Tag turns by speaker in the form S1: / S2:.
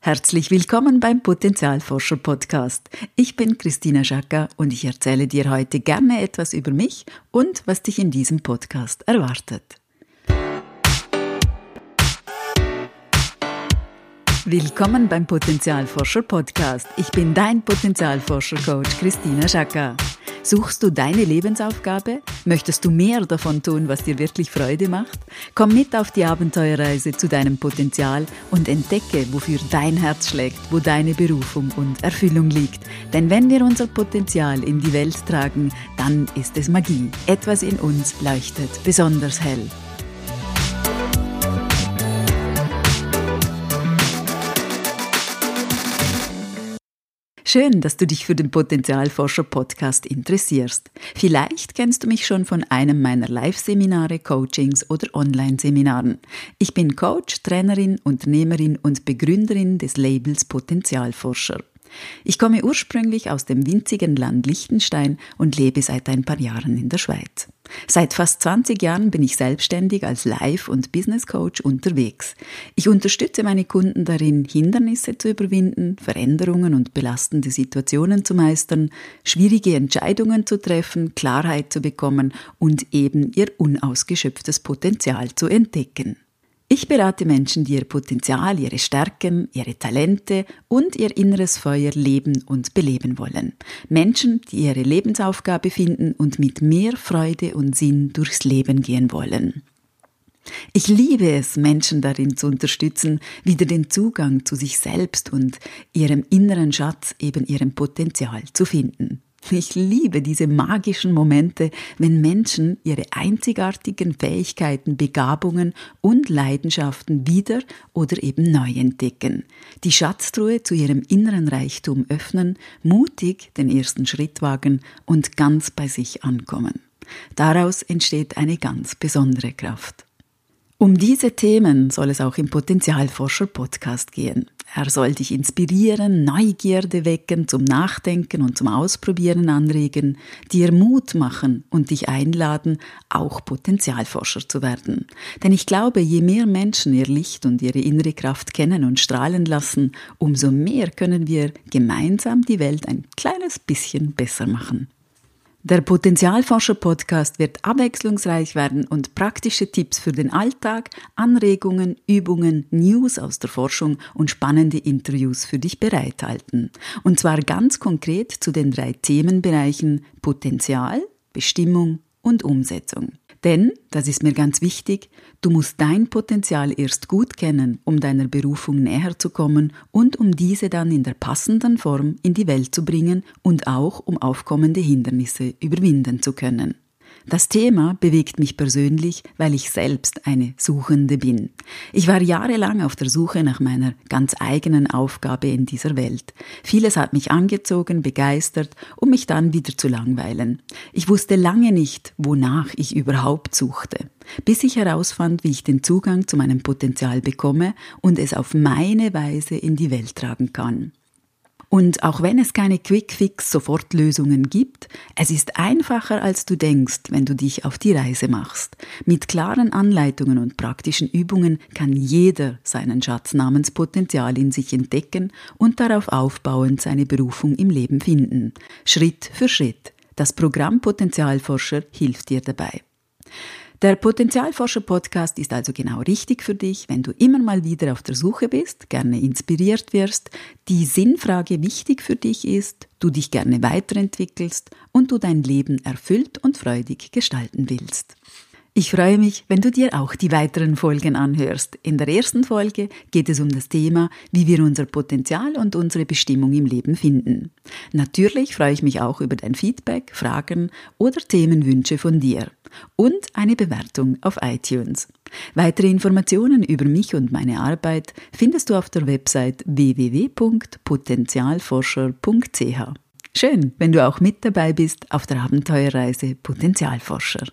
S1: Herzlich willkommen beim Potenzialforscher Podcast. Ich bin Christina Schacker und ich erzähle dir heute gerne etwas über mich und was dich in diesem Podcast erwartet. Willkommen beim Potenzialforscher Podcast. Ich bin dein Potenzialforscher Coach Christina Schacker. Suchst du deine Lebensaufgabe? Möchtest du mehr davon tun, was dir wirklich Freude macht? Komm mit auf die Abenteuerreise zu deinem Potenzial und entdecke, wofür dein Herz schlägt, wo deine Berufung und Erfüllung liegt. Denn wenn wir unser Potenzial in die Welt tragen, dann ist es Magie. Etwas in uns leuchtet besonders hell. Schön, dass du dich für den Potenzialforscher Podcast interessierst. Vielleicht kennst du mich schon von einem meiner Live-Seminare, Coachings oder Online-Seminaren. Ich bin Coach, Trainerin, Unternehmerin und Begründerin des Labels Potenzialforscher. Ich komme ursprünglich aus dem winzigen Land Liechtenstein und lebe seit ein paar Jahren in der Schweiz. Seit fast 20 Jahren bin ich selbstständig als Life- und Business Coach unterwegs. Ich unterstütze meine Kunden darin, Hindernisse zu überwinden, Veränderungen und belastende Situationen zu meistern, schwierige Entscheidungen zu treffen, Klarheit zu bekommen und eben ihr unausgeschöpftes Potenzial zu entdecken. Ich berate Menschen, die ihr Potenzial, ihre Stärken, ihre Talente und ihr inneres Feuer leben und beleben wollen. Menschen, die ihre Lebensaufgabe finden und mit mehr Freude und Sinn durchs Leben gehen wollen. Ich liebe es, Menschen darin zu unterstützen, wieder den Zugang zu sich selbst und ihrem inneren Schatz, eben ihrem Potenzial zu finden. Ich liebe diese magischen Momente, wenn Menschen ihre einzigartigen Fähigkeiten, Begabungen und Leidenschaften wieder oder eben neu entdecken, die Schatztruhe zu ihrem inneren Reichtum öffnen, mutig den ersten Schritt wagen und ganz bei sich ankommen. Daraus entsteht eine ganz besondere Kraft. Um diese Themen soll es auch im Potenzialforscher Podcast gehen. Er soll dich inspirieren, Neugierde wecken, zum Nachdenken und zum Ausprobieren anregen, dir Mut machen und dich einladen, auch Potenzialforscher zu werden. Denn ich glaube, je mehr Menschen ihr Licht und ihre innere Kraft kennen und strahlen lassen, umso mehr können wir gemeinsam die Welt ein kleines bisschen besser machen. Der Potenzialforscher-Podcast wird abwechslungsreich werden und praktische Tipps für den Alltag, Anregungen, Übungen, News aus der Forschung und spannende Interviews für dich bereithalten. Und zwar ganz konkret zu den drei Themenbereichen Potenzial, Bestimmung und Umsetzung. Denn, das ist mir ganz wichtig, du musst dein Potenzial erst gut kennen, um deiner Berufung näher zu kommen und um diese dann in der passenden Form in die Welt zu bringen und auch um aufkommende Hindernisse überwinden zu können. Das Thema bewegt mich persönlich, weil ich selbst eine Suchende bin. Ich war jahrelang auf der Suche nach meiner ganz eigenen Aufgabe in dieser Welt. Vieles hat mich angezogen, begeistert, um mich dann wieder zu langweilen. Ich wusste lange nicht, wonach ich überhaupt suchte, bis ich herausfand, wie ich den Zugang zu meinem Potenzial bekomme und es auf meine Weise in die Welt tragen kann. Und auch wenn es keine Quick-Fix-Sofortlösungen gibt, es ist einfacher, als du denkst, wenn du dich auf die Reise machst. Mit klaren Anleitungen und praktischen Übungen kann jeder seinen Schatz namens Potenzial in sich entdecken und darauf aufbauend seine Berufung im Leben finden. Schritt für Schritt. Das Programm Potenzialforscher hilft dir dabei. Der Potenzialforscher Podcast ist also genau richtig für dich, wenn du immer mal wieder auf der Suche bist, gerne inspiriert wirst, die Sinnfrage wichtig für dich ist, du dich gerne weiterentwickelst und du dein Leben erfüllt und freudig gestalten willst. Ich freue mich, wenn du dir auch die weiteren Folgen anhörst. In der ersten Folge geht es um das Thema, wie wir unser Potenzial und unsere Bestimmung im Leben finden. Natürlich freue ich mich auch über dein Feedback, Fragen oder Themenwünsche von dir und eine Bewertung auf iTunes. Weitere Informationen über mich und meine Arbeit findest du auf der Website www.potenzialforscher.ch. Schön, wenn du auch mit dabei bist auf der Abenteuerreise Potenzialforscher.